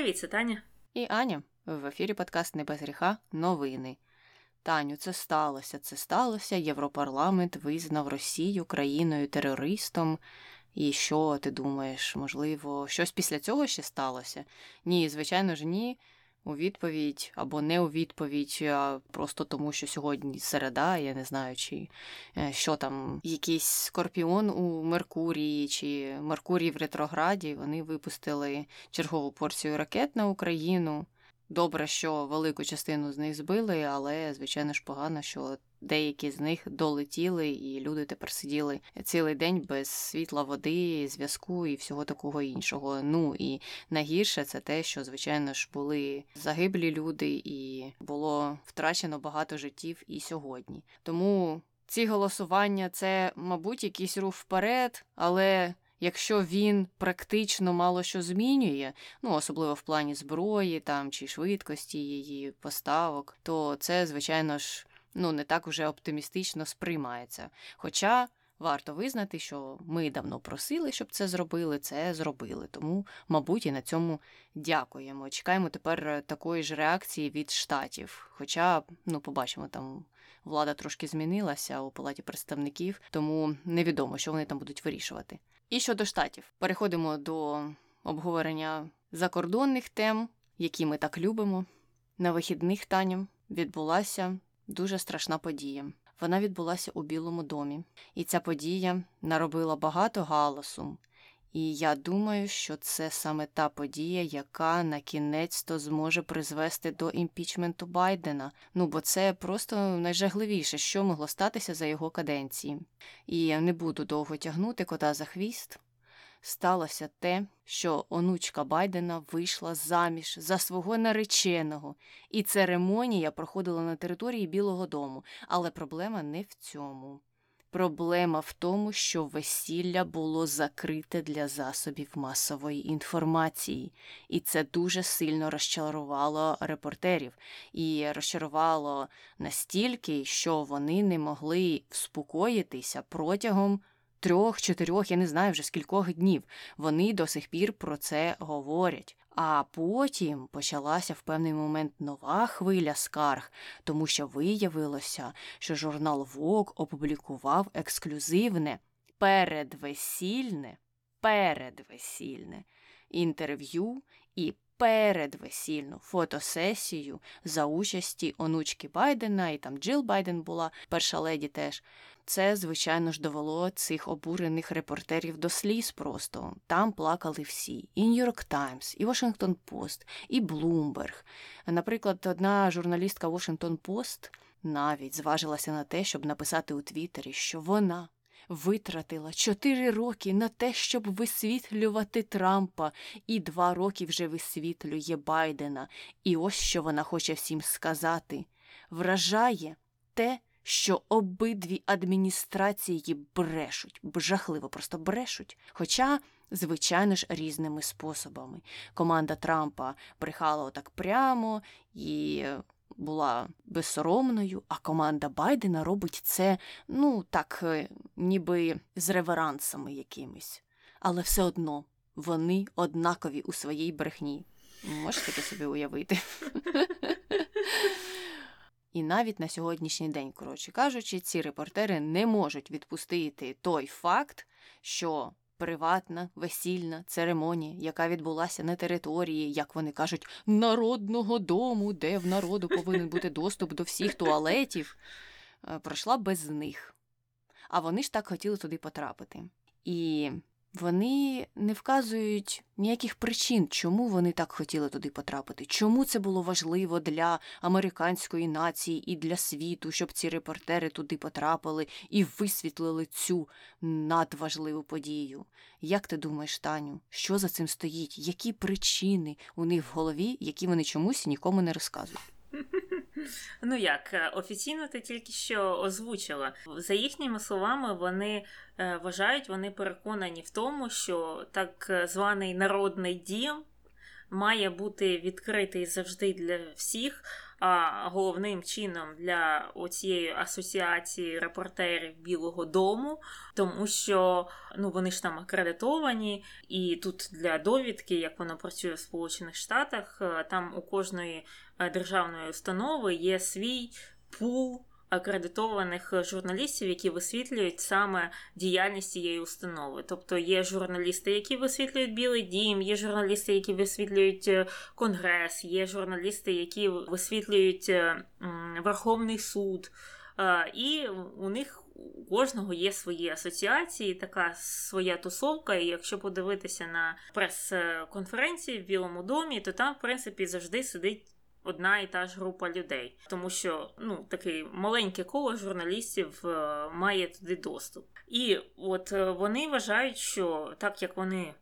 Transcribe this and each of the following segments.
Привіт, це Таня. І Аня в ефірі подкаст «Не без гріха. Новини. Таню, це сталося. Це сталося. Європарламент визнав Росію країною терористом. І що ти думаєш? Можливо, щось після цього ще сталося? Ні, звичайно ж, ні. У відповідь або не у відповідь, просто тому, що сьогодні середа, я не знаю, чи е, що там, якийсь скорпіон у Меркурії, чи Меркурій в ретрограді. Вони випустили чергову порцію ракет на Україну. Добре, що велику частину з них збили, але звичайно ж погано, що деякі з них долетіли, і люди тепер сиділи цілий день без світла, води, зв'язку і всього такого іншого. Ну і найгірше це те, що звичайно ж були загиблі люди, і було втрачено багато життів і сьогодні. Тому ці голосування це, мабуть, якийсь рух вперед, але. Якщо він практично мало що змінює, ну особливо в плані зброї там чи швидкості її поставок, то це, звичайно ж, ну не так уже оптимістично сприймається. Хоча варто визнати, що ми давно просили, щоб це зробили, це зробили. Тому, мабуть, і на цьому дякуємо. Чекаємо тепер такої ж реакції від штатів. Хоча, ну, побачимо, там влада трошки змінилася у палаті представників, тому невідомо, що вони там будуть вирішувати. І щодо штатів, переходимо до обговорення закордонних тем, які ми так любимо. На вихідних Таням відбулася дуже страшна подія. Вона відбулася у Білому домі, і ця подія наробила багато галасу. І я думаю, що це саме та подія, яка на кінець то зможе призвести до імпічменту Байдена. Ну бо це просто найжагливіше, що могло статися за його каденції. І я не буду довго тягнути кота за хвіст сталося те, що онучка Байдена вийшла заміж за свого нареченого, і церемонія проходила на території Білого Дому. Але проблема не в цьому. Проблема в тому, що весілля було закрите для засобів масової інформації, і це дуже сильно розчарувало репортерів і розчарувало настільки, що вони не могли вспокоїтися протягом трьох, чотирьох, я не знаю вже скількох днів. Вони до сих пір про це говорять. А потім почалася в певний момент нова хвиля скарг, тому що виявилося, що журнал Vogue опублікував ексклюзивне передвесільне, передвесільне інтерв'ю і передвесільну фотосесію за участі онучки Байдена, і там Джил Байден була, перша леді теж. Це, звичайно ж, довело цих обурених репортерів до сліз просто. Там плакали всі: і Нью-Йорк Таймс, і Washington Post, і Bloomberg. Наприклад, одна журналістка Washington Post навіть зважилася на те, щоб написати у Твіттері, що вона. Витратила чотири роки на те, щоб висвітлювати Трампа, і два роки вже висвітлює Байдена. І ось що вона хоче всім сказати: вражає те, що обидві адміністрації брешуть, жахливо просто брешуть. Хоча, звичайно ж, різними способами. Команда Трампа брехала отак прямо і. Була безсоромною, а команда Байдена робить це, ну, так, е, ніби з реверансами якимись. Але все одно вони однакові у своїй брехні. Можете таке собі уявити? І навіть на сьогоднішній день, коротше кажучи, ці репортери не можуть відпустити той факт, що приватна весільна церемонія, яка відбулася на території, як вони кажуть, народного дому, де в народу повинен бути доступ до всіх туалетів, е, пройшла без них. А вони ж так хотіли туди потрапити. І вони не вказують ніяких причин, чому вони так хотіли туди потрапити, чому це було важливо для американської нації і для світу, щоб ці репортери туди потрапили і висвітлили цю надважливу подію. Як ти думаєш, Таню, що за цим стоїть? Які причини у них в голові, які вони чомусь нікому не розказують? Ну як, е, офіційно ти тільки що озвучила. За їхніми словами, вони е, вважають, вони переконані в тому, що так званий народний дім має бути відкритий завжди для всіх. А головним чином для цієї асоціації репортерів Білого Дому, тому що ну вони ж там акредитовані, і тут для довідки, як воно працює в Сполучених Штатах, е, там у кожної е, державної установи є свій пул акредитованих журналістів, які висвітлюють саме діяльність цієї установи. Тобто є журналісти, які висвітлюють Білий Дім, є журналісти, які висвітлюють е, Конгрес, є журналісти, які висвітлюють е, Верховний суд. Е, і у них у кожного є свої асоціації, така своя тусовка. І якщо подивитися на прес-конференції в Білому домі, то там, в принципі, завжди сидить одна і та ж група людей, тому що ну таке маленьке коло журналістів е, має туди доступ. І от е, вони вважають, що так як вони.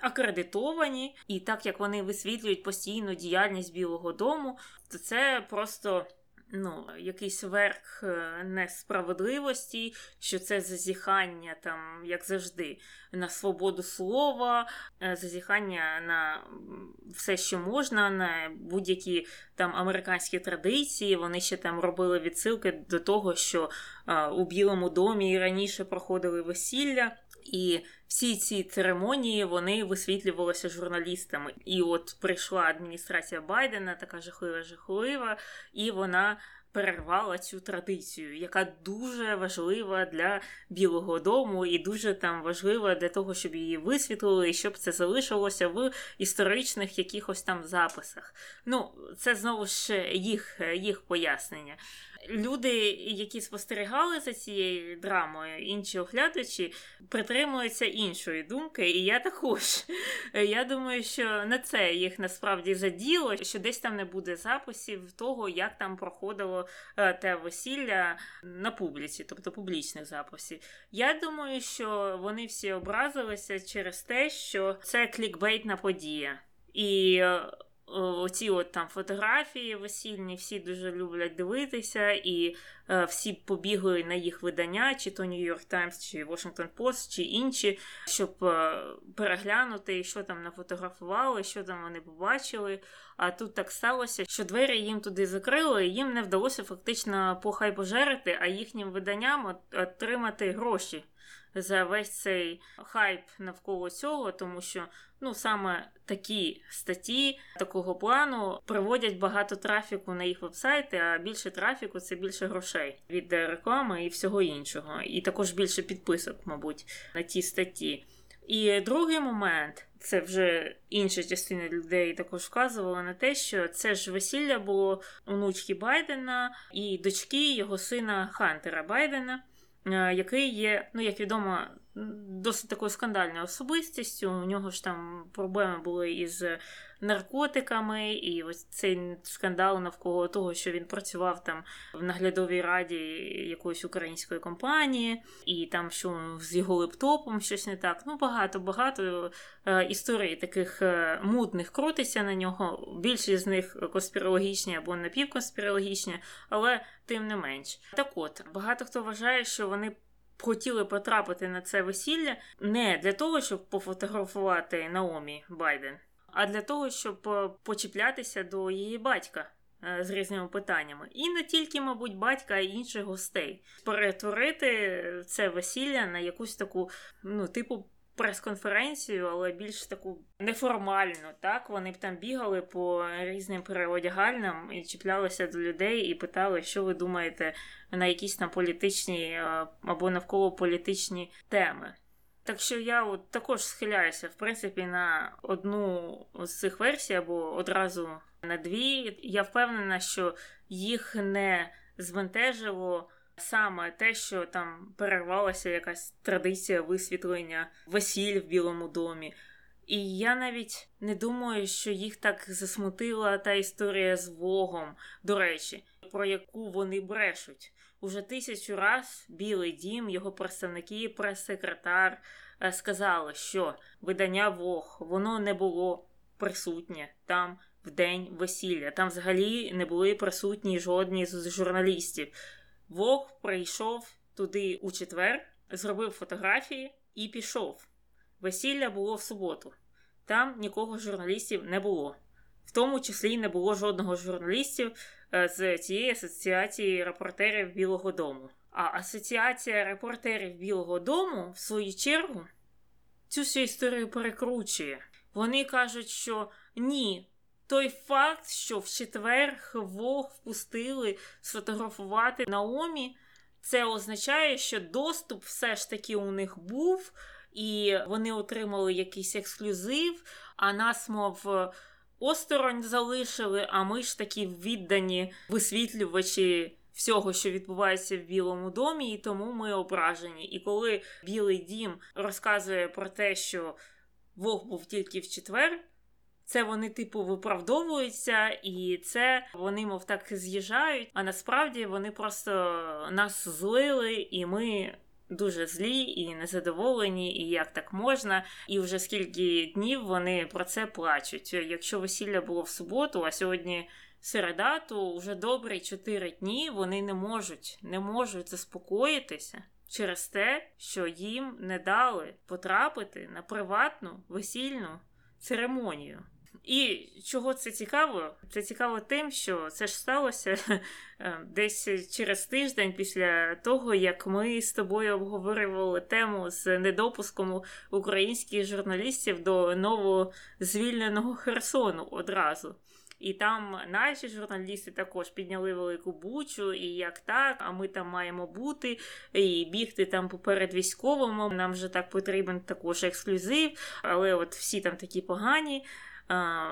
Акредитовані, і так як вони висвітлюють постійну діяльність Білого Дому, то це просто ну, якийсь верх е, несправедливості, що це зазіхання, там, як завжди, на свободу слова, е, зазіхання на все, що можна, на будь-які там американські традиції. Вони ще там робили відсилки до того, що а, е, у Білому домі раніше проходили весілля. І всі ці церемонії вони висвітлювалися журналістами. І от прийшла адміністрація Байдена, така жахлива, жахлива, і вона. Перервала цю традицію, яка дуже важлива для Білого Дому і дуже там важлива для того, щоб її висвітлили, і щоб це залишилося в історичних якихось там записах. Ну, це знову ж їх, їх пояснення люди, які спостерігали за цією драмою, інші оглядачі, притримуються іншої думки, і я також. Я думаю, що на це їх насправді заділо, що десь там не буде записів того, як там проходило е, те весілля на публіці, тобто публічних записів. Я думаю, що вони всі образилися через те, що це клікбейтна подія. І е, оці от там фотографії весільні, всі дуже люблять дивитися, і е, всі побігли на їх видання, чи то York Times, чи Washington Post, чи інші, щоб е, переглянути, що там нафотографували, що там вони побачили. А тут так сталося, що двері їм туди закрили, і їм не вдалося фактично похай пожерити, а їхнім виданням отримати гроші за весь цей хайп навколо цього, тому що ну саме такі статті такого плану приводять багато трафіку на їх вебсайти, а більше трафіку це більше грошей від реклами і всього іншого, і також більше підписок, мабуть, на ті статті. І другий момент. Це вже інша частина людей також вказувала на те, що це ж весілля було онучки Байдена і дочки його сина Хантера Байдена. Е, який є, ну, як відомо, досить такою скандальною особистістю. У нього ж там проблеми були із наркотиками, і ось цей скандал навколо того, що він працював там в наглядовій раді якоїсь української компанії, і там що з його лептопом щось не так. Ну, багато-багато е, історій таких е, мутних крутиться на нього. Більшість з них конспірологічні або напівконспірологічні, але тим не менш. Так от, багато хто вважає, що вони хотіли потрапити на це весілля не для того, щоб пофотографувати Наомі Байден, а для того, щоб е, почіплятися до її батька. Е, з різними питаннями, і не тільки, мабуть, батька, а й інших гостей, перетворити це весілля на якусь таку, ну, типу, прес-конференцію, але більш таку неформальну. Так вони б там бігали по різним переодягальням і чіплялися до людей і питали, що ви думаєте на якісь там політичні е, або навколо політичні теми. Так що я от також схиляюся, в принципі, на одну з цих версій або одразу на дві. Я впевнена, що їх не збентежило саме те, що там перервалася якась традиція висвітлення весіль в Білому домі. І я навіть не думаю, що їх так засмутила та історія з Богом, до речі, про яку вони брешуть. Уже тисячу раз Білий дім, його представники, прес-секретар е, сказали, що видання Вог воно не було присутнє там в день весілля. Там взагалі не були присутні жодні з журналістів. Вог прийшов туди у четвер, зробив фотографії і пішов. Весілля було в суботу. там нікого журналістів не було. В тому числі не було жодного журналістів е, з цієї асоціації репортерів Білого Дому. А асоціація репортерів Білого Дому, в свою чергу, цю всю історію перекручує. Вони кажуть, що ні. Той факт, що в четвер Хвох впустили сфотографувати Наомі, це означає, що доступ все ж таки у них був, і вони отримали якийсь ексклюзив, а нас, мов, осторонь залишили, а ми ж такі віддані висвітлювачі всього, що відбувається в Білому домі, і тому ми ображені. І коли Білий Дім розказує про те, що Вог був тільки в четвер. Це вони, типу, виправдовуються, і це вони, мов так, з'їжджають. А насправді вони просто нас злили, і ми дуже злі і незадоволені, і як так можна. І вже скільки днів вони про це плачуть. Якщо весілля було в суботу, а сьогодні середа, то вже добрі чотири дні вони не можуть, не можуть заспокоїтися. Через те, що їм не дали потрапити на приватну весільну церемонію. І чого це цікаво? Це цікаво тим, що це ж сталося е, десь через тиждень після того, як ми з тобою обговорювали тему з недопуском українських журналістів до новозвільненого Херсону одразу. І там наші журналісти також підняли велику бучу, і як так, а ми там маємо бути, і бігти там поперед військовому. Нам вже так потрібен також ексклюзив, але от всі там такі погані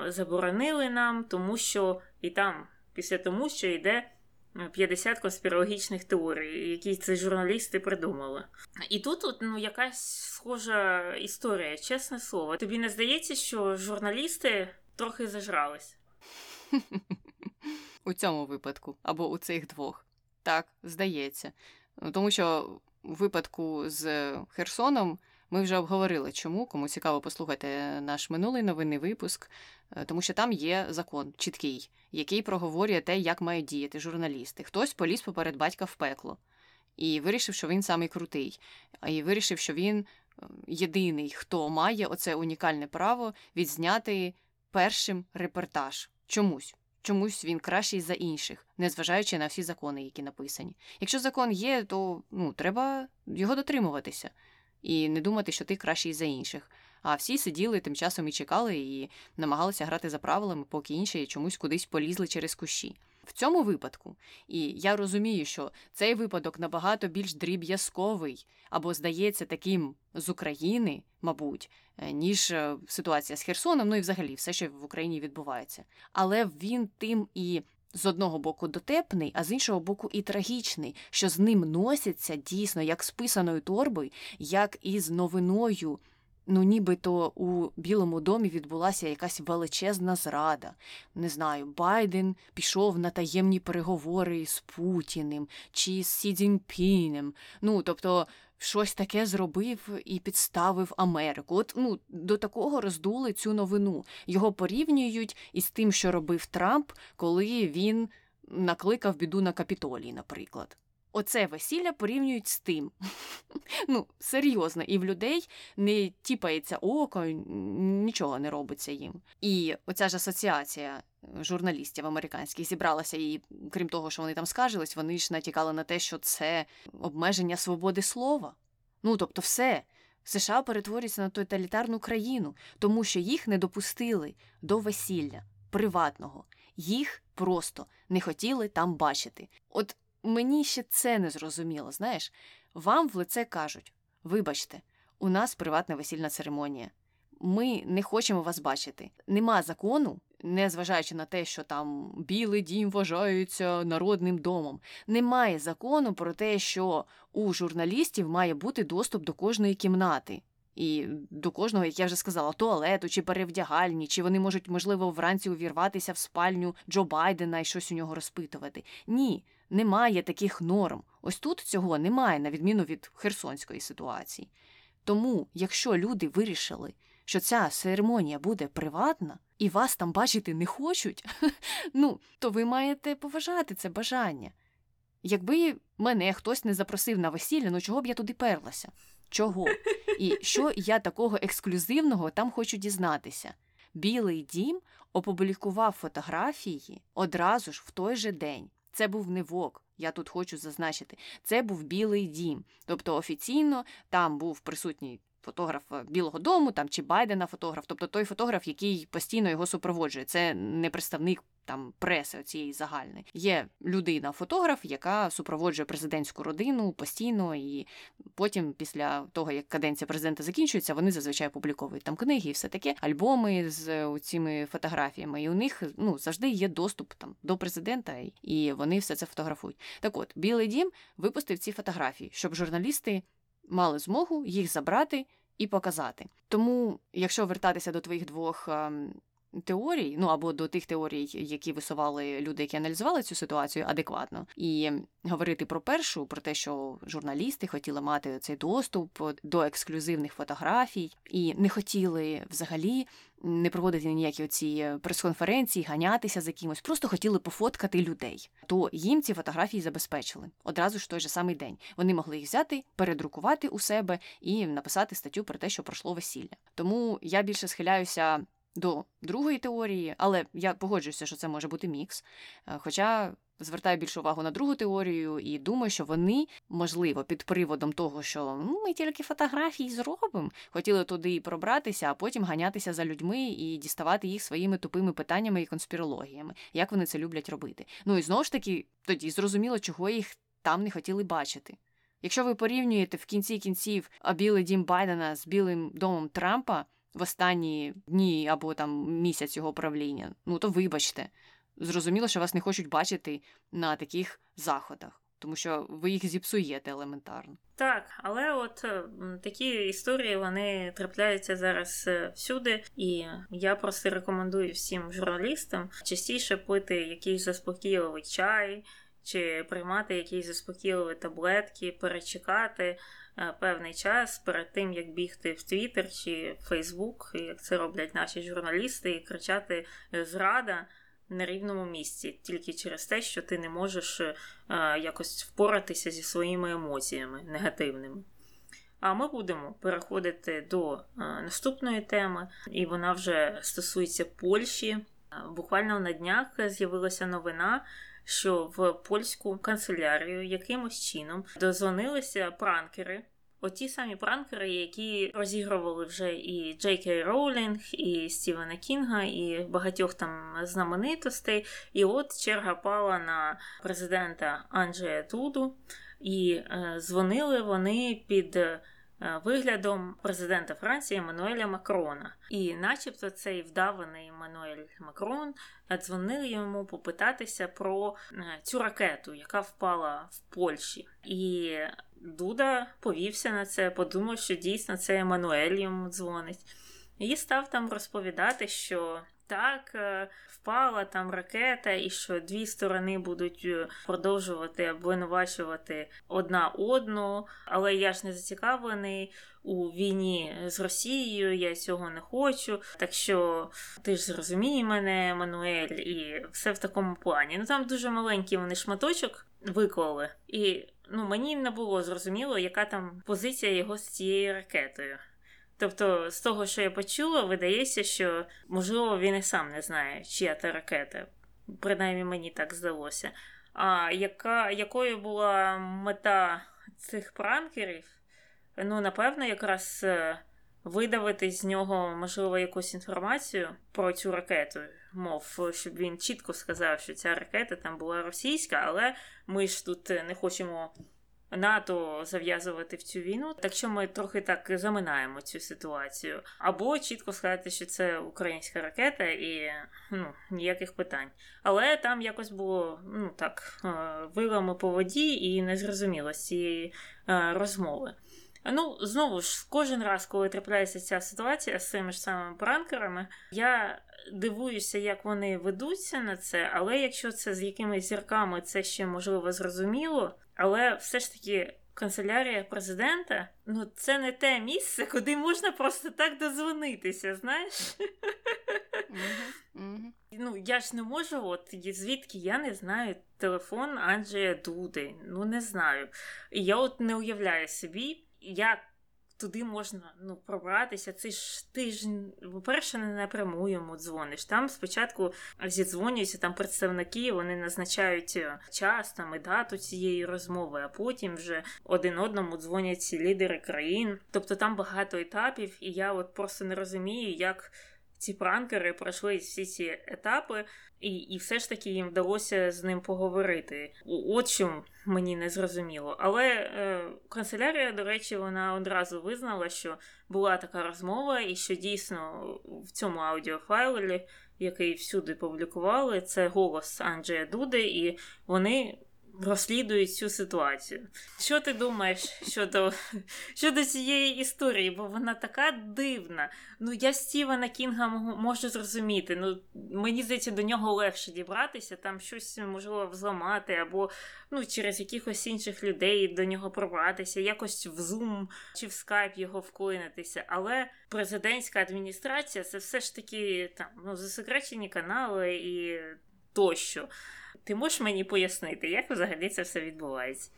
заборонили нам, тому що і там, після тому, що йде. 50 конспірологічних теорій, які ці журналісти придумали. І тут от, ну, якась схожа історія, чесне слово. Тобі не здається, що журналісти трохи зажрались? У цьому випадку або у цих двох. Так, здається. Тому що у випадку з Херсоном ми вже обговорили, чому, кому цікаво послухати наш минулий новинний випуск, е, тому що там є закон чіткий, який проговорює те, як мають діяти журналісти. Хтось поліз поперед батька в пекло і вирішив, що він самий крутий, і вирішив, що він е, єдиний, хто має оце унікальне право відзняти першим репортаж. Чомусь. Чомусь він кращий за інших, незважаючи на всі закони, які написані. Якщо закон є, то ну, треба його дотримуватися і не думати, що ти кращий за інших. А всі сиділи тим часом і чекали, і намагалися грати за правилами, поки інші чомусь кудись полізли через кущі. В цьому випадку, і я розумію, що цей випадок набагато більш дріб'язковий або здається таким з України, мабуть, е, ніж е, ситуація з Херсоном, ну і взагалі все, що в Україні відбувається. Але він тим і. З одного боку дотепний, а з іншого боку, і трагічний, що з ним носяться дійсно як з писаною торбою, як із новиною ну нібито у Білому домі відбулася якась величезна зрада. Не знаю, Байден пішов на таємні переговори з Путіним чи з Сі Цзіньпінем. Ну, тобто. Щось таке зробив і підставив Америку. От ну до такого роздули цю новину. Його порівнюють із тим, що робив Трамп, коли він накликав біду на капітолій, наприклад. Оце весілля порівнюють з тим. Ну, серйозно, і в людей не тіпається око, нічого не робиться їм. І оця ж асоціація журналістів американських зібралася, і крім того, що вони там скаржились, вони ж натякали на те, що це обмеження свободи слова. Ну, тобто, все. США перетворюється на тоталітарну країну, тому що їх не допустили до весілля приватного, їх просто не хотіли там бачити. От Мені ще це не зрозуміло, знаєш, вам в лице кажуть: вибачте, у нас приватна весільна церемонія. Ми не хочемо вас бачити. Нема закону, незважаючи на те, що там Білий дім вважається народним домом. Немає закону про те, що у журналістів має бути доступ до кожної кімнати. І до кожного, як я вже сказала, туалету чи перевдягальні, чи вони можуть, можливо, вранці увірватися в спальню Джо Байдена і щось у нього розпитувати. Ні, немає таких норм. Ось тут цього немає, на відміну від херсонської ситуації. Тому, якщо люди вирішили, що ця церемонія буде приватна і вас там бачити не хочуть, ну, то ви маєте поважати це бажання. Якби мене хтось не запросив на весілля, ну чого б я туди перлася? Чого? І що я такого ексклюзивного там хочу дізнатися? Білий дім опублікував фотографії одразу ж в той же день. Це був не ВОК, я тут хочу зазначити. Це був Білий дім. Тобто офіційно там був присутній фотограф Білого Дому там чи Байдена фотограф, тобто той фотограф, який постійно його супроводжує. Це не представник там преси цієї загальної. Є людина-фотограф, яка супроводжує президентську родину постійно, і потім, після того як каденція президента закінчується, вони зазвичай публіковують там книги і все таке, альбоми з цими фотографіями. І у них ну завжди є доступ там до президента, і вони все це фотографують. Так от, Білий Дім випустив ці фотографії, щоб журналісти мали змогу їх забрати і показати. Тому, якщо вертатися до твоїх двох ем, теорій, ну або до тих теорій, які висували люди, які аналізували цю ситуацію адекватно, і говорити про першу, про те, що журналісти хотіли мати цей доступ до ексклюзивних фотографій, і не хотіли взагалі не проводити ніякі оці прес-конференції, ганятися за кимось, просто хотіли пофоткати людей. То їм ці фотографії забезпечили одразу ж той же самий день. Вони могли їх взяти, передрукувати у себе і написати статтю про те, що пройшло весілля. Тому я більше схиляюся до другої теорії, але я погоджуюся, що це може бути мікс. Е, хоча звертаю більшу увагу на другу теорію і думаю, що вони, можливо, під приводом того, що ну, ми тільки фотографії зробимо, хотіли туди пробратися, а потім ганятися за людьми і діставати їх своїми тупими питаннями і конспірологіями, як вони це люблять робити. Ну і знову ж таки, тоді зрозуміло, чого їх там не хотіли бачити. Якщо ви порівнюєте в кінці кінців Білий дім Байдена з Білим домом Трампа в останні дні або там місяць його правління, ну то вибачте, зрозуміло, що вас не хочуть бачити на таких заходах. Тому що ви їх зіпсуєте елементарно. Так, але от такі історії вони трапляються зараз е, всюди, і я просто рекомендую всім журналістам частіше пити якийсь заспокійливий чай чи приймати якісь заспокійливі таблетки, перечекати, Е, певний час перед тим, як бігти в Твіттер чи Фейсбук, як це роблять наші журналісти, і кричати е, зрада на рівному місці, тільки через те, що ти не можеш е, якось впоратися зі своїми емоціями негативними. А ми будемо переходити до наступної теми, і вона вже стосується Польщі. Буквально на днях з'явилася новина, що в польську канцелярію якимось чином дозвонилися пранкери. Оті самі пранкери, які розігрували вже і Джей Кей Роулінг, і Стівена Кінга, і багатьох там знаменитостей. І от черга пала на президента Анджея Дуду, і е, дзвонили вони під виглядом президента Франції Еммануеля Макрона. І, начебто, цей вдаваний Еммануель Макрон дзвонив йому попитатися про е, цю ракету, яка впала в Польщі. І Дуда повівся на це, подумав, що дійсно це Еммануель йому дзвонить. І став там розповідати, що так, е, впала там ракета, і що дві сторони будуть е, продовжувати обвинувачувати одна одну, але я ж не зацікавлений у війні з Росією, я цього не хочу. Так що ти ж зрозумій мене, Мануель, і все в такому плані. Ну там дуже маленький вони шматочок виклали, і ну мені не було зрозуміло, яка там позиція його з цією ракетою. Тобто, з того, що я почула, видається, що можливо він і сам не знає, чия та ракета. Принаймні мені так здалося. А яка, якою була мета цих пранкерів? Ну, напевно, якраз е, видавити з нього, можливо, якусь інформацію про цю ракету. Мов, щоб він чітко сказав, що ця ракета там була російська, але ми ж тут не хочемо НАТО зав'язувати в цю війну, так що ми трохи так заминаємо цю ситуацію, або чітко сказати, що це українська ракета, і ну ніяких питань. Але там якось було ну так е, вилами по воді і незрозуміло з цієї е, розмови. Ну, знову ж, кожен раз, коли трапляється ця ситуація з цими ж самими пранкерами, я дивуюся, як вони ведуться на це, але якщо це з якимись зірками, це ще можливо зрозуміло. Але все ж таки. Канцелярія президента, ну це не те місце, куди можна просто так дозвонитися, знаєш? Ну, я ж не можу, от звідки я не знаю телефон Анджея Дуди. Ну, не знаю. І я от не уявляю собі, як туди можна ну, пробратися. Це ж ти ж, по-перше, не напряму йому дзвониш. Там спочатку зідзвонюються там представники, вони назначають е, час там і дату цієї розмови, а потім вже один одному дзвонять лідери країн. Тобто там багато етапів, і я от просто не розумію, як ці пранкери пройшли всі ці етапи, і і все ж таки їм вдалося з ним поговорити. От що мені не зрозуміло. Але е, канцелярія, до речі, вона одразу визнала, що була така розмова, і що дійсно в цьому аудіофайлі, який всюди публікували, це голос Анджея Дуди, і вони розслідують цю ситуацію. Що ти думаєш щодо щодо цієї історії? Бо вона така дивна. Ну, я Стівена Кінга можу зрозуміти. Ну, Мені здається, до нього легше дібратися, там щось можливо взламати, або ну, через якихось інших людей до нього пробратися, якось в Zoom чи в Skype його вклинитися. Але президентська адміністрація це все ж таки там ну, засекречені канали і тощо. Ти можеш мені пояснити, як взагалі це все відбувається?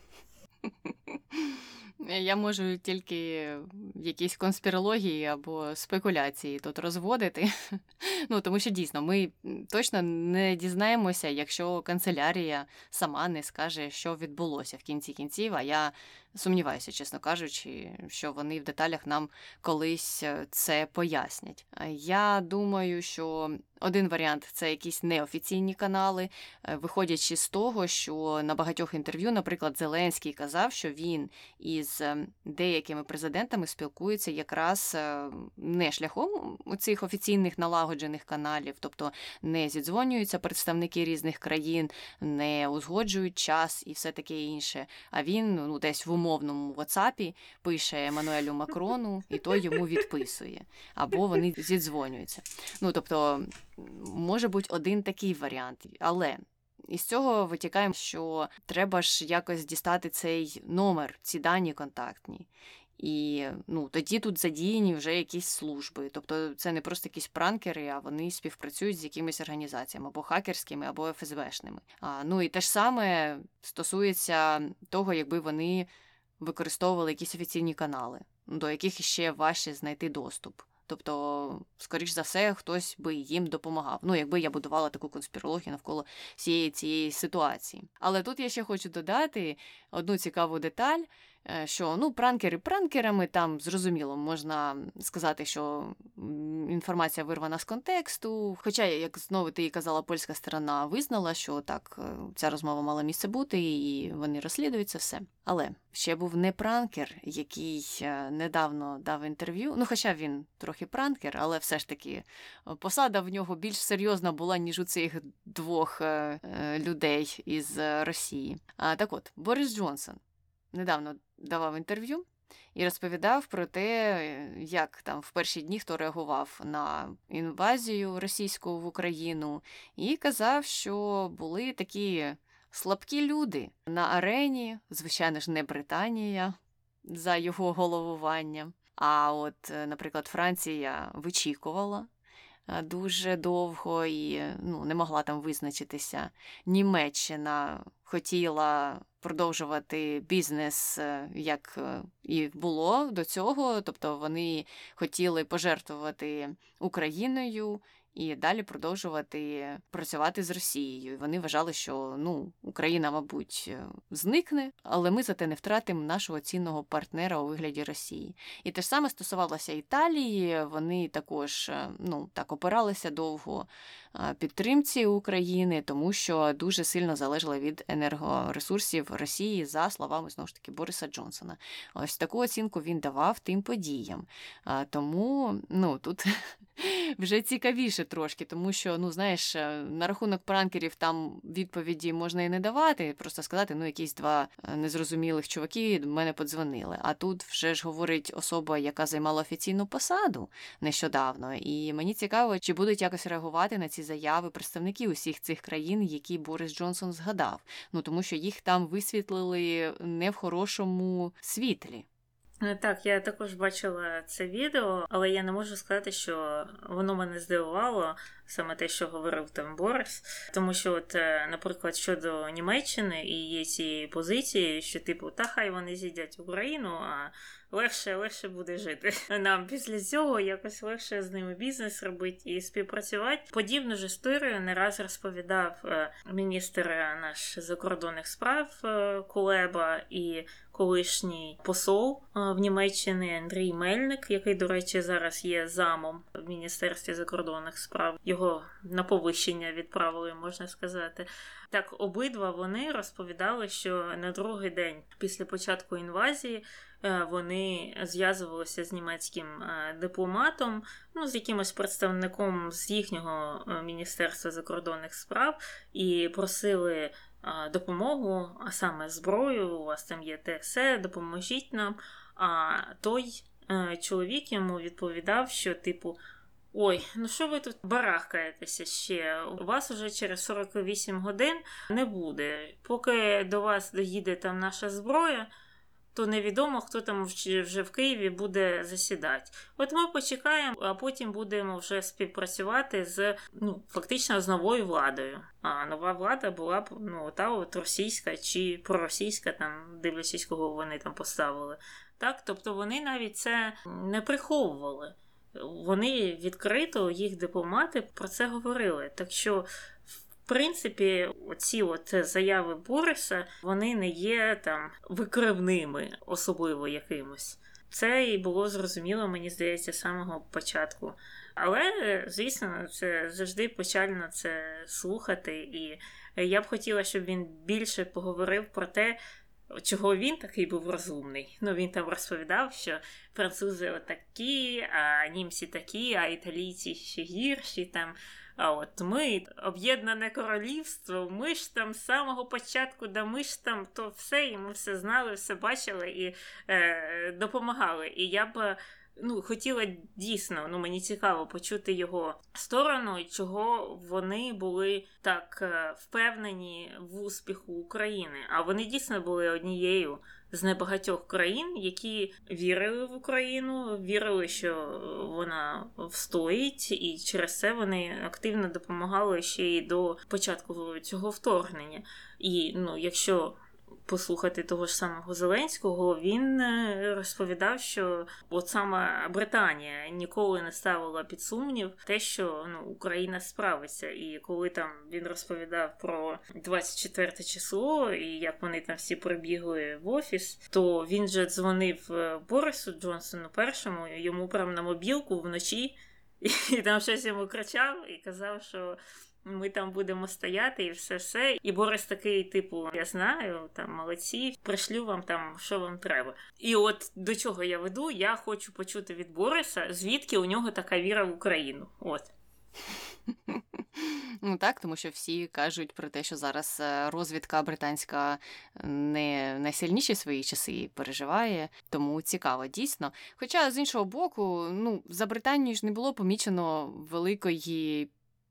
Я можу тільки якісь конспірології або спекуляції тут розводити. Ну тому що дійсно ми точно не дізнаємося, якщо канцелярія сама не скаже, що відбулося в кінці кінців. А я Сумніваюся, чесно кажучи, що вони в деталях нам колись е, це пояснять. Я думаю, що один варіант це якісь неофіційні канали, е, виходячи з того, що на багатьох інтерв'ю, наприклад, Зеленський казав, що він із е, деякими президентами спілкується якраз не шляхом цих офіційних налагоджених каналів, тобто не зідзвонюються представники різних країн, не узгоджують час і все таке інше. А він ну десь в умовному WhatsApp пише Еммануелю Макрону, і той йому відписує, або вони зідзвонюються. Ну тобто може бути один такий варіант, але. Із цього витікаємо, що треба ж якось дістати цей номер, ці дані контактні. І ну, тоді тут задіяні вже якісь служби. Тобто це не просто якісь пранкери, а вони співпрацюють з якимись організаціями або хакерськими, або ФСБшними. А, Ну і те ж саме стосується того, якби вони використовували якісь офіційні канали, до яких ще важче знайти доступ. Тобто, скоріш за все, хтось би їм допомагав. Ну, якби я будувала таку конспірологію навколо всієї цієї ситуації. Але тут я ще хочу додати одну цікаву деталь. Е, що ну, пранкери пранкерами, там зрозуміло, можна сказати, що інформація вирвана з контексту. Хоча, як знову ти казала, польська сторона визнала, що так, е, ця розмова мала місце бути, і вони розслідують це все. Але ще був не пранкер, який е, недавно дав інтерв'ю. Ну, хоча він трохи пранкер, але все ж таки посада в нього більш серйозна була, ніж у цих двох людей із Росії. А так от, Борис Джонсон недавно давав інтерв'ю і розповідав про те, як там в перші дні хто реагував на інвазію російську в Україну, і казав, що були такі слабкі люди на арені, звичайно ж, не Британія за його головування. А от, е, наприклад, Франція вичікувала. Е, дуже довго і ну, не могла там визначитися. Німеччина хотіла продовжувати бізнес, е, як е, і було до цього. Тобто вони хотіли пожертвувати Україною і далі продовжувати працювати з Росією. Вони вважали, що ну Україна, мабуть, е, зникне, але ми зате не втратимо нашого цінного партнера у вигляді Росії. І те ж саме стосувалося Італії. Вони також ну так опиралися довго підтримці України, тому що дуже сильно залежали від енергоресурсів Росії за словами знову ж таки Бориса Джонсона. Ось таку оцінку він давав тим подіям. Тому ну тут вже цікавіше трошки, тому що, ну знаєш, е, на рахунок пранкерів там відповіді можна і не давати, просто сказати, ну, якісь два е, незрозумілих чуваки мене подзвонили. А тут вже ж говорить особа, яка займала офіційну посаду нещодавно. І мені цікаво, чи будуть якось реагувати на ці заяви представників усіх цих країн, які Борис Джонсон згадав. Ну тому що їх там висвітлили не в хорошому світлі. Е, так, я також бачила це відео, але я не можу сказати, що воно мене здивувало саме те, що говорив там Борис. Тому що, от, е, наприклад, щодо Німеччини і є ці позиції, що типу, та хай вони з'їдять Україну, а легше легше буде жити. Нам після цього якось легше з ними бізнес робити і співпрацювати. Подібну ж історію не раз розповідав е, міністр наш закордонних справ Кулеба і колишній посол в Німеччині Андрій Мельник, який, до речі, зараз є замом в міністерстві закордонних справ. Його на повищення відправили, можна сказати. Так, обидва вони розповідали, що на другий день після початку інвазії е, вони зв'язувалися з німецьким е, дипломатом, ну з якимось представником з їхнього е, міністерства закордонних справ і просили допомогу, а саме зброю, у вас там є те все, допоможіть нам. А той чоловік йому відповідав, що, типу, ой, ну що ви тут барахкаєтеся ще? У вас уже через 48 годин не буде. Поки до вас доїде там наша зброя то невідомо, хто там вже в Києві буде засідати. От ми почекаємо, а потім будемо вже співпрацювати з ну, фактично з новою владою. А нова влада була б ну, та от російська чи проросійська, там дивлячись, кого вони там поставили. Так, тобто вони навіть це не приховували. Вони відкрито, їх дипломати про це говорили. Так що принципі, оці от заяви Бориса вони не є там викривними, особливо якимось. Це і було зрозуміло, мені здається, з самого початку. Але, звісно, це завжди печально це слухати, і я б хотіла, щоб він більше поговорив про те, чого він такий був розумний. Ну, він там розповідав, що французи отакі, а німці такі, а італійці ще гірші там. А от ми об'єднане королівство, ми ж там з самого початку, да ми ж там то все, і ми все знали, все бачили і е, допомагали. І я б ну, хотіла дійсно, ну мені цікаво почути його сторону, чого вони були так е, впевнені в успіху України. А вони дійсно були однією з небагатьох країн, які вірили в Україну, вірили, що вона встоїть, і через це вони активно допомагали ще й до початку цього вторгнення. І ну, якщо послухати того ж самого Зеленського, він е, розповідав, що от саме Британія ніколи не ставила під сумнів те, що ну, Україна справиться. І коли там він розповідав про 24 число і як вони там всі прибігли в офіс, то він же дзвонив е, Борису Джонсону першому йому прямо на мобілку вночі, і там щось йому кричав і казав, що. Ми там будемо стояти і все все. І Борис такий, типу, я знаю, там молодці, пришлю вам там, що вам треба. І от до чого я веду, я хочу почути від Бориса, звідки у нього така віра в Україну. От. Ну так, тому що всі кажуть про те, що зараз е, розвідка британська не найсильніші свої часи переживає, тому цікаво, дійсно. Хоча з іншого боку, ну за Британією ж не було помічено великої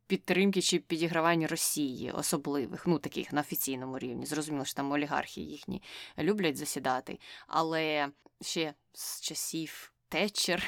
підтримки чи підігравання Росії, особливих, ну таких на офіційному рівні. Зрозуміло, що там олігархи їхні люблять засідати, але ще з часів. Тетчер,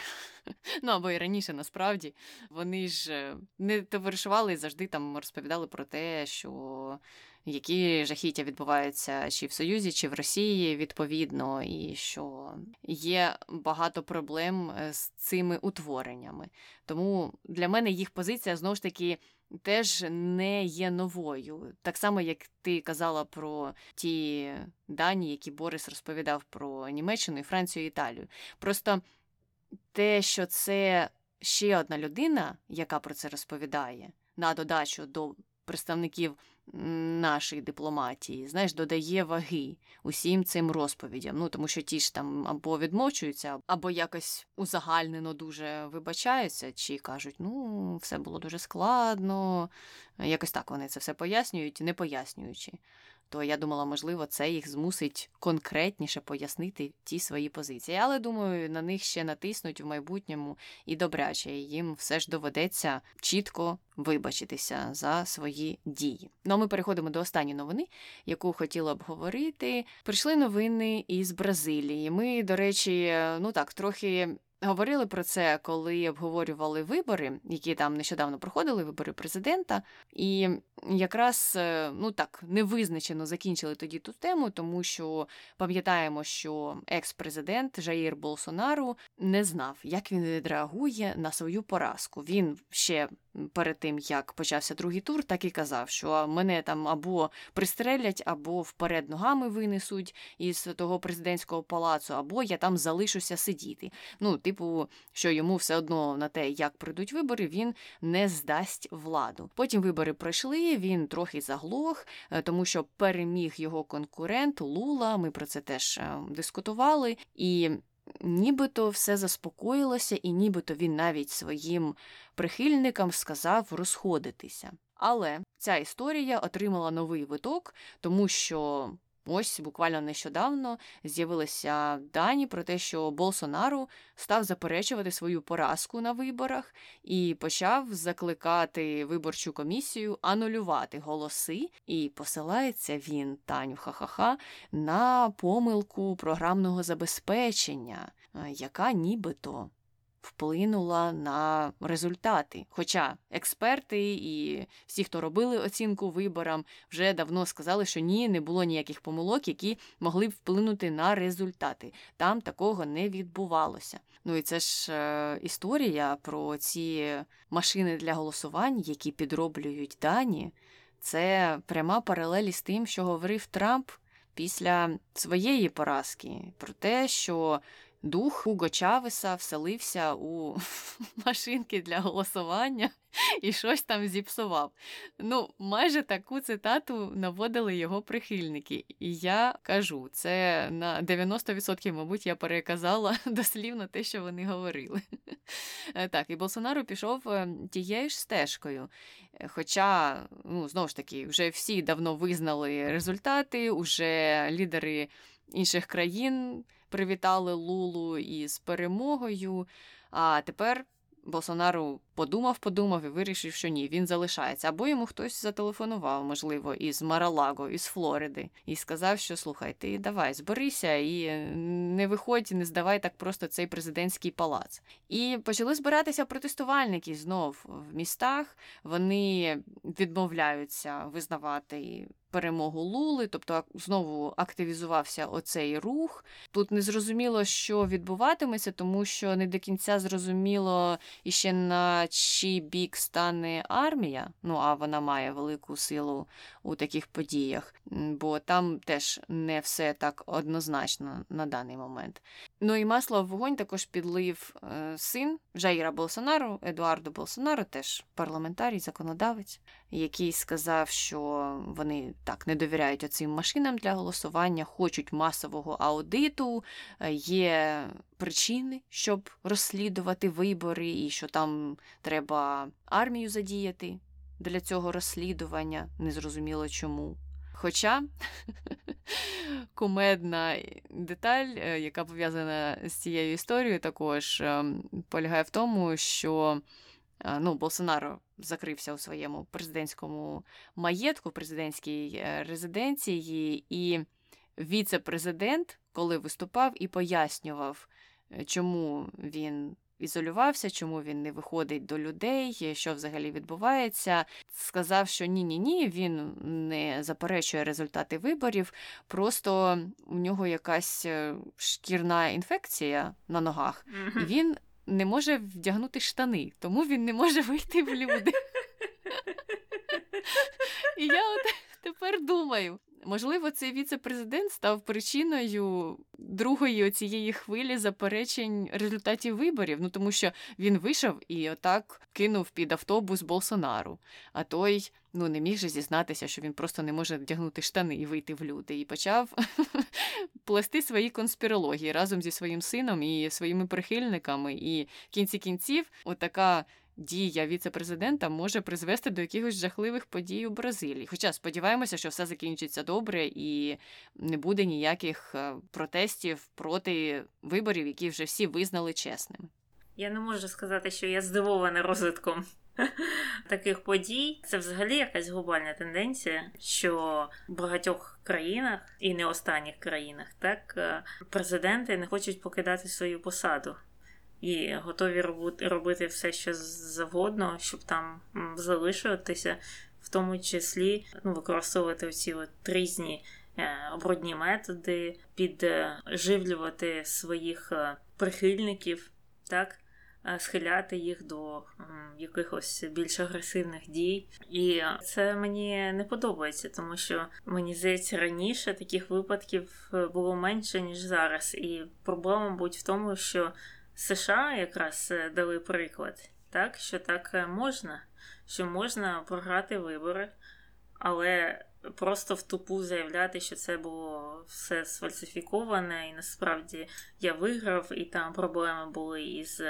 ну або і раніше насправді вони ж е, не товаришували і завжди там розповідали про те, що які жахіття відбуваються чи в Союзі, чи в Росії відповідно, і що є багато проблем е, з цими утвореннями. Тому для мене їх позиція знову ж таки. Теж не є новою. Так само, як ти казала про ті дані, які Борис розповідав про Німеччину, і Францію і Італію. Просто те, що це ще одна людина, яка про це розповідає, на додачу до представників нашої дипломатії, знаєш, додає ваги усім цим розповідям. Ну тому що ті ж там або відмовчуються, або якось узагальнено дуже вибачаються, чи кажуть, ну все було дуже складно. Якось так вони це все пояснюють, не пояснюючи то я думала, можливо, це їх змусить конкретніше пояснити ті свої позиції. Але думаю, на них ще натиснуть в майбутньому і добряче. Їм все ж доведеться чітко вибачитися за свої дії. Ну а ми переходимо до останньої новини, яку хотіла б говорити. Прийшли новини із Бразилії. Ми, до речі, ну так, трохи говорили про це, коли обговорювали вибори, які там нещодавно проходили, вибори президента, і якраз е, ну так невизначено закінчили тоді ту тему, тому що пам'ятаємо, що екс-президент Жаїр Болсонару не знав, як він відреагує на свою поразку. Він ще перед тим як почався другий тур, так і казав, що мене там або пристрелять, або вперед ногами винесуть із того президентського палацу, або я там залишуся сидіти. Ну, типу, що йому все одно на те, як пройдуть вибори, він не здасть владу. Потім вибори пройшли. Він трохи заглох, е, тому що переміг його конкурент Лула. Ми про це теж е, дискутували і. Нібито все заспокоїлося, і нібито він навіть своїм прихильникам сказав розходитися. Але ця історія отримала новий виток, тому що Ось буквально нещодавно з'явилися дані про те, що Болсонару став заперечувати свою поразку на виборах і почав закликати виборчу комісію анулювати голоси. І посилається він, Таню ха-ха-ха, на помилку програмного забезпечення, яка нібито вплинула на результати. Хоча експерти і всі, хто робили оцінку виборам, вже давно сказали, що ні, не було ніяких помилок, які могли б вплинути на результати. Там такого не відбувалося. Ну і це ж е, історія про ці машини для голосувань, які підроблюють дані. Це пряма паралель з тим, що говорив Трамп після своєї поразки, про те, що дух Хуго Чавеса вселився у машинки для голосування і щось там зіпсував. Ну, майже таку цитату наводили його прихильники. І я кажу, це на 90%, мабуть, я переказала дослівно те, що вони говорили. Е, так, і Болсонару пішов е, тією ж стежкою. Е, хоча, ну, знову ж таки, вже всі давно визнали результати, уже лідери інших країн привітали Лулу із перемогою. А тепер Болсонару подумав, подумав і вирішив, що ні, він залишається. Або йому хтось зателефонував, можливо, із Маралаго, із Флориди, і сказав, що слухай, ти давай, зберися і не виходь, не здавай так просто цей президентський палац. І почали збиратися протестувальники знов в містах. Вони відмовляються визнавати перемогу Лули, тобто знову активізувався оцей рух. Тут не зрозуміло, що відбуватиметься, тому що не до кінця зрозуміло іще на чий бік стане армія. Ну а вона має велику силу у таких подіях, бо там теж не все так однозначно на даний момент. Ну і масло в вогонь також підлив е, син Жаїра Болсонару, Едуардо Болсонару, теж парламентарій, законодавець, який сказав, що вони так не довіряють оцим машинам для голосування, хочуть масового аудиту, е, є причини, щоб розслідувати вибори, і що там треба армію задіяти для цього розслідування, незрозуміло чому. Хоча кумедна деталь, е, яка пов'язана з цією історією, також ем, полягає в тому, що ну, Болсонаро закрився у своєму президентському маєтку, президентській е, резиденції, і віце-президент, коли виступав і пояснював, чому він ізолювався, чому він не виходить до людей, що взагалі відбувається. Сказав, що ні-ні ні, він не заперечує результати виборів, просто у нього якась е, шкірна інфекція на ногах, і він не може вдягнути штани, тому він не може вийти в люди. І я от тепер думаю, Можливо, цей віце-президент став причиною другої цієї хвилі заперечень результатів виборів. Ну тому що він вийшов і отак кинув під автобус Болсонару. А той ну не міг же зізнатися, що він просто не може вдягнути штани і вийти в люди, і почав плести свої конспірології разом зі своїм сином і своїми прихильниками. І в кінці кінців, отака дія віце-президента може призвести до якихось жахливих подій у Бразилії. Хоча сподіваємося, що все закінчиться добре і не буде ніяких е, протестів проти виборів, які вже всі визнали чесними. Я не можу сказати, що я здивована розвитком. Таких подій це взагалі якась глобальна тенденція, що в багатьох країнах і не останніх країнах так е, президенти не хочуть покидати свою посаду. І готові робити все, що завгодно, щоб там залишитися, в тому числі ну, використовувати оці от різні е, обрудні методи, підживлювати своїх е, прихильників, так. Е, схиляти їх до якихось більш агресивних дій. І це мені не подобається, тому що мені здається, раніше таких випадків було менше, ніж зараз. І проблема будь в тому, що США якраз е, дали приклад, так, що так можна, що можна програти вибори, але просто в тупу заявляти, що це було все сфальсифіковане, і насправді я виграв, і там проблеми були із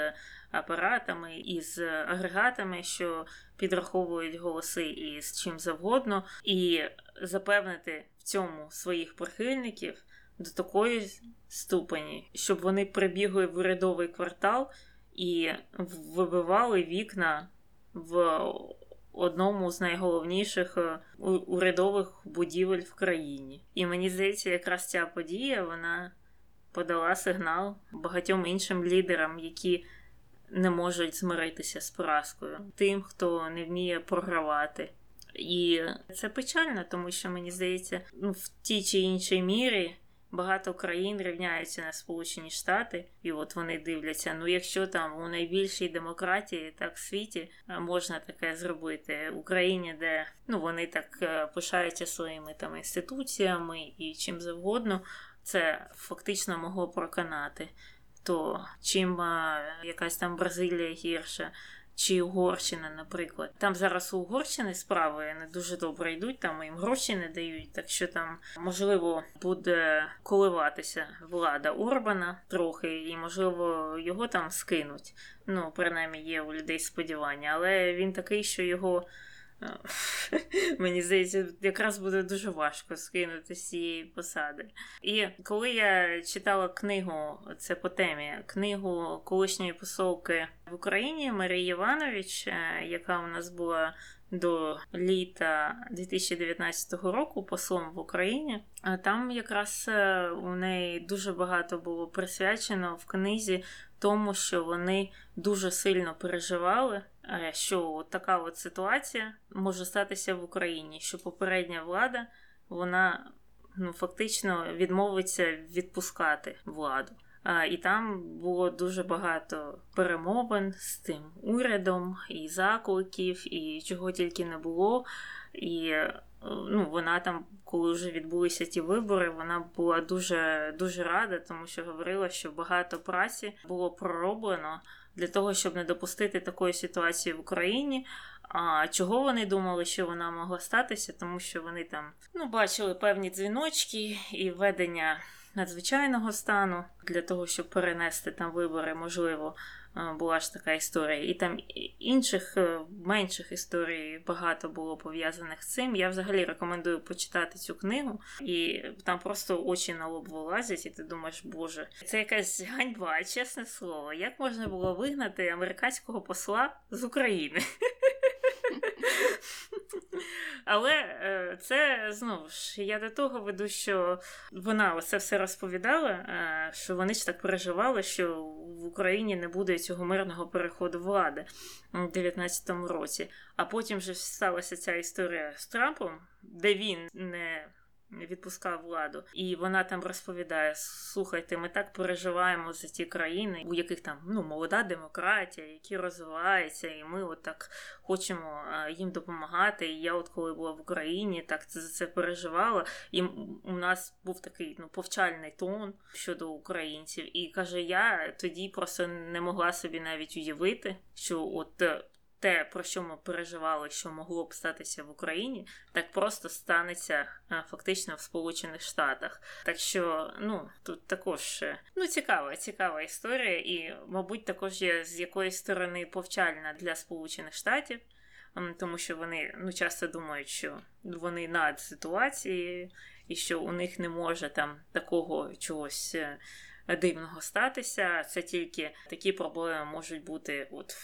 апаратами, із агрегатами, що підраховують голоси і з чим завгодно, і запевнити в цьому своїх прихильників до такої ступені, щоб вони прибігли в урядовий квартал і вибивали вікна в одному з найголовніших е, урядових будівель в країні. І мені здається, якраз ця подія вона подала сигнал багатьом іншим лідерам, які не можуть змиритися з поразкою, тим, хто не вміє програвати. І це печально, тому що мені здається, ну в тій чи іншій мірі багато країн рівняються на Сполучені Штати, і от вони дивляться: ну якщо там у найбільшій демократії, так в світі е, можна таке зробити Україні, де ну вони так е, пишаються своїми там інституціями і чим завгодно, це фактично могло проканати. То чим е, якась там Бразилія гірша, чи Угорщина, наприклад. Там зараз у Угорщини справи не дуже добре йдуть, там їм гроші не дають, так що там можливо буде коливатися влада Орбана трохи, і можливо його там скинуть. Ну, принаймні, є у людей сподівання, але він такий, що його. Мені здається, якраз буде дуже важко скинути з цієї посади. І коли я читала книгу, це по темі, книгу колишньої посолки в Україні Марії Іванович, е, яка у нас була до літа 2019 року послом в Україні, там якраз е, у неї дуже багато було присвячено в книзі тому, що вони дуже сильно переживали, е, що от така от ситуація може статися в Україні, що попередня влада вона ну, фактично відмовиться відпускати владу. І там було дуже багато перемовин з тим урядом, і закликів, і чого тільки не було. І е, ну, вона там, коли вже відбулися ті вибори, вона була дуже дуже рада, тому що говорила, що багато праці було пророблено для того, щоб не допустити такої ситуації в Україні. А чого вони думали, що вона могла статися, тому що вони там ну, бачили певні дзвіночки і ведення надзвичайного стану для того, щоб перенести там вибори, можливо, була ж така історія. І там інших е, менших історій багато було пов'язаних з цим. Я взагалі рекомендую почитати цю книгу, і там просто очі на лоб вилазять, і ти думаєш, боже, це якась ганьба, чесне слово. Як можна було вигнати американського посла з України? Але е, це знову ж я до того веду, що вона це все розповідала, е, що вони ж так переживали, що в Україні не буде цього мирного переходу влади у 19-му році. А потім вже сталася ця історія з Трампом, де він не відпускав владу, і вона там розповідає: слухайте, ми так переживаємо за ті країни, у яких там ну молода демократія, які розвиваються, і ми от так хочемо їм допомагати. І я, от коли була в Україні, так за це переживала. І у нас був такий ну повчальний тон щодо українців. І каже: я тоді просто не могла собі навіть уявити, що от те, про що ми переживали, що могло б статися в Україні, так просто станеться е, фактично в Сполучених Штатах. Так що, ну тут також е, ну цікава, цікава історія, і, мабуть, також є з якоїсь сторони повчальна для Сполучених Штатів. Тому що вони ну часто думають, що вони над ситуацією, і що у них не може там такого чогось е, дивного статися. Це тільки такі проблеми можуть бути от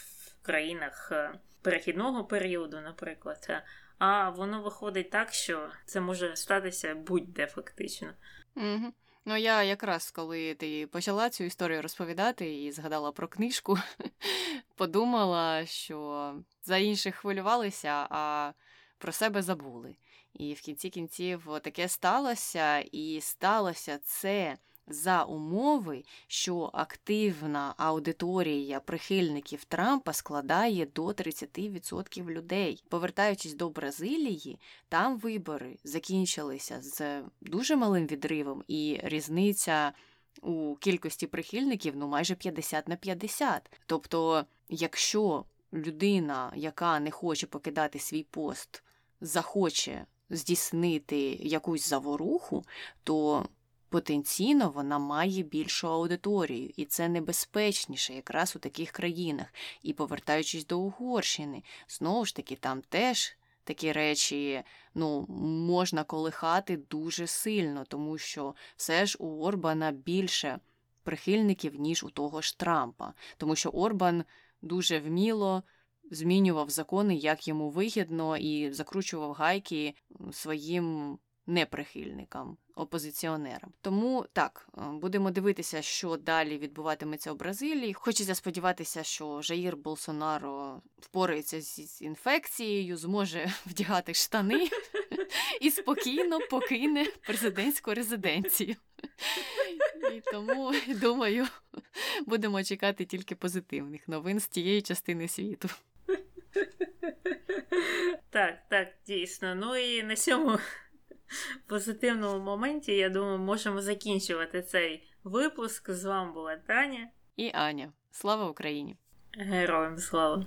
країнах е, перехідного періоду, наприклад. Е, а воно виходить так, що це може статися будь-де фактично. Угу. Ну, я якраз коли ти почала цю історію розповідати і згадала про книжку, подумала, що за інших хвилювалися, а про себе забули. І в кінці кінців таке сталося, і сталося це за умови, що активна аудиторія прихильників Трампа складає до 30% людей. Повертаючись до Бразилії, там вибори закінчилися з дуже малим відривом, і різниця у кількості прихильників ну майже 50 на 50. Тобто, якщо людина, яка не хоче покидати свій пост, захоче здійснити якусь заворуху, то потенційно вона має більшу аудиторію, і це небезпечніше якраз у таких країнах. І повертаючись до Угорщини, знову ж таки, там теж. Такі речі ну, можна колихати дуже сильно, тому що все ж у Орбана більше прихильників, ніж у того ж Трампа. Тому що Орбан дуже вміло змінював закони, як йому вигідно, і закручував гайки своїм неприхильникам, опозиціонерам. Тому так, е, будемо дивитися, що далі відбуватиметься у Бразилії. Хочеться сподіватися, що Жаїр Болсонаро впорається з інфекцією, зможе вдягати штани і спокійно покине президентську резиденцію. І тому, думаю, будемо чекати тільки позитивних новин з тієї частини світу. Так, так, дійсно. Ну і на цьому позитивному моменті, я думаю, можемо закінчувати цей випуск. З вами була Таня і Аня. Слава Україні! Героям слава!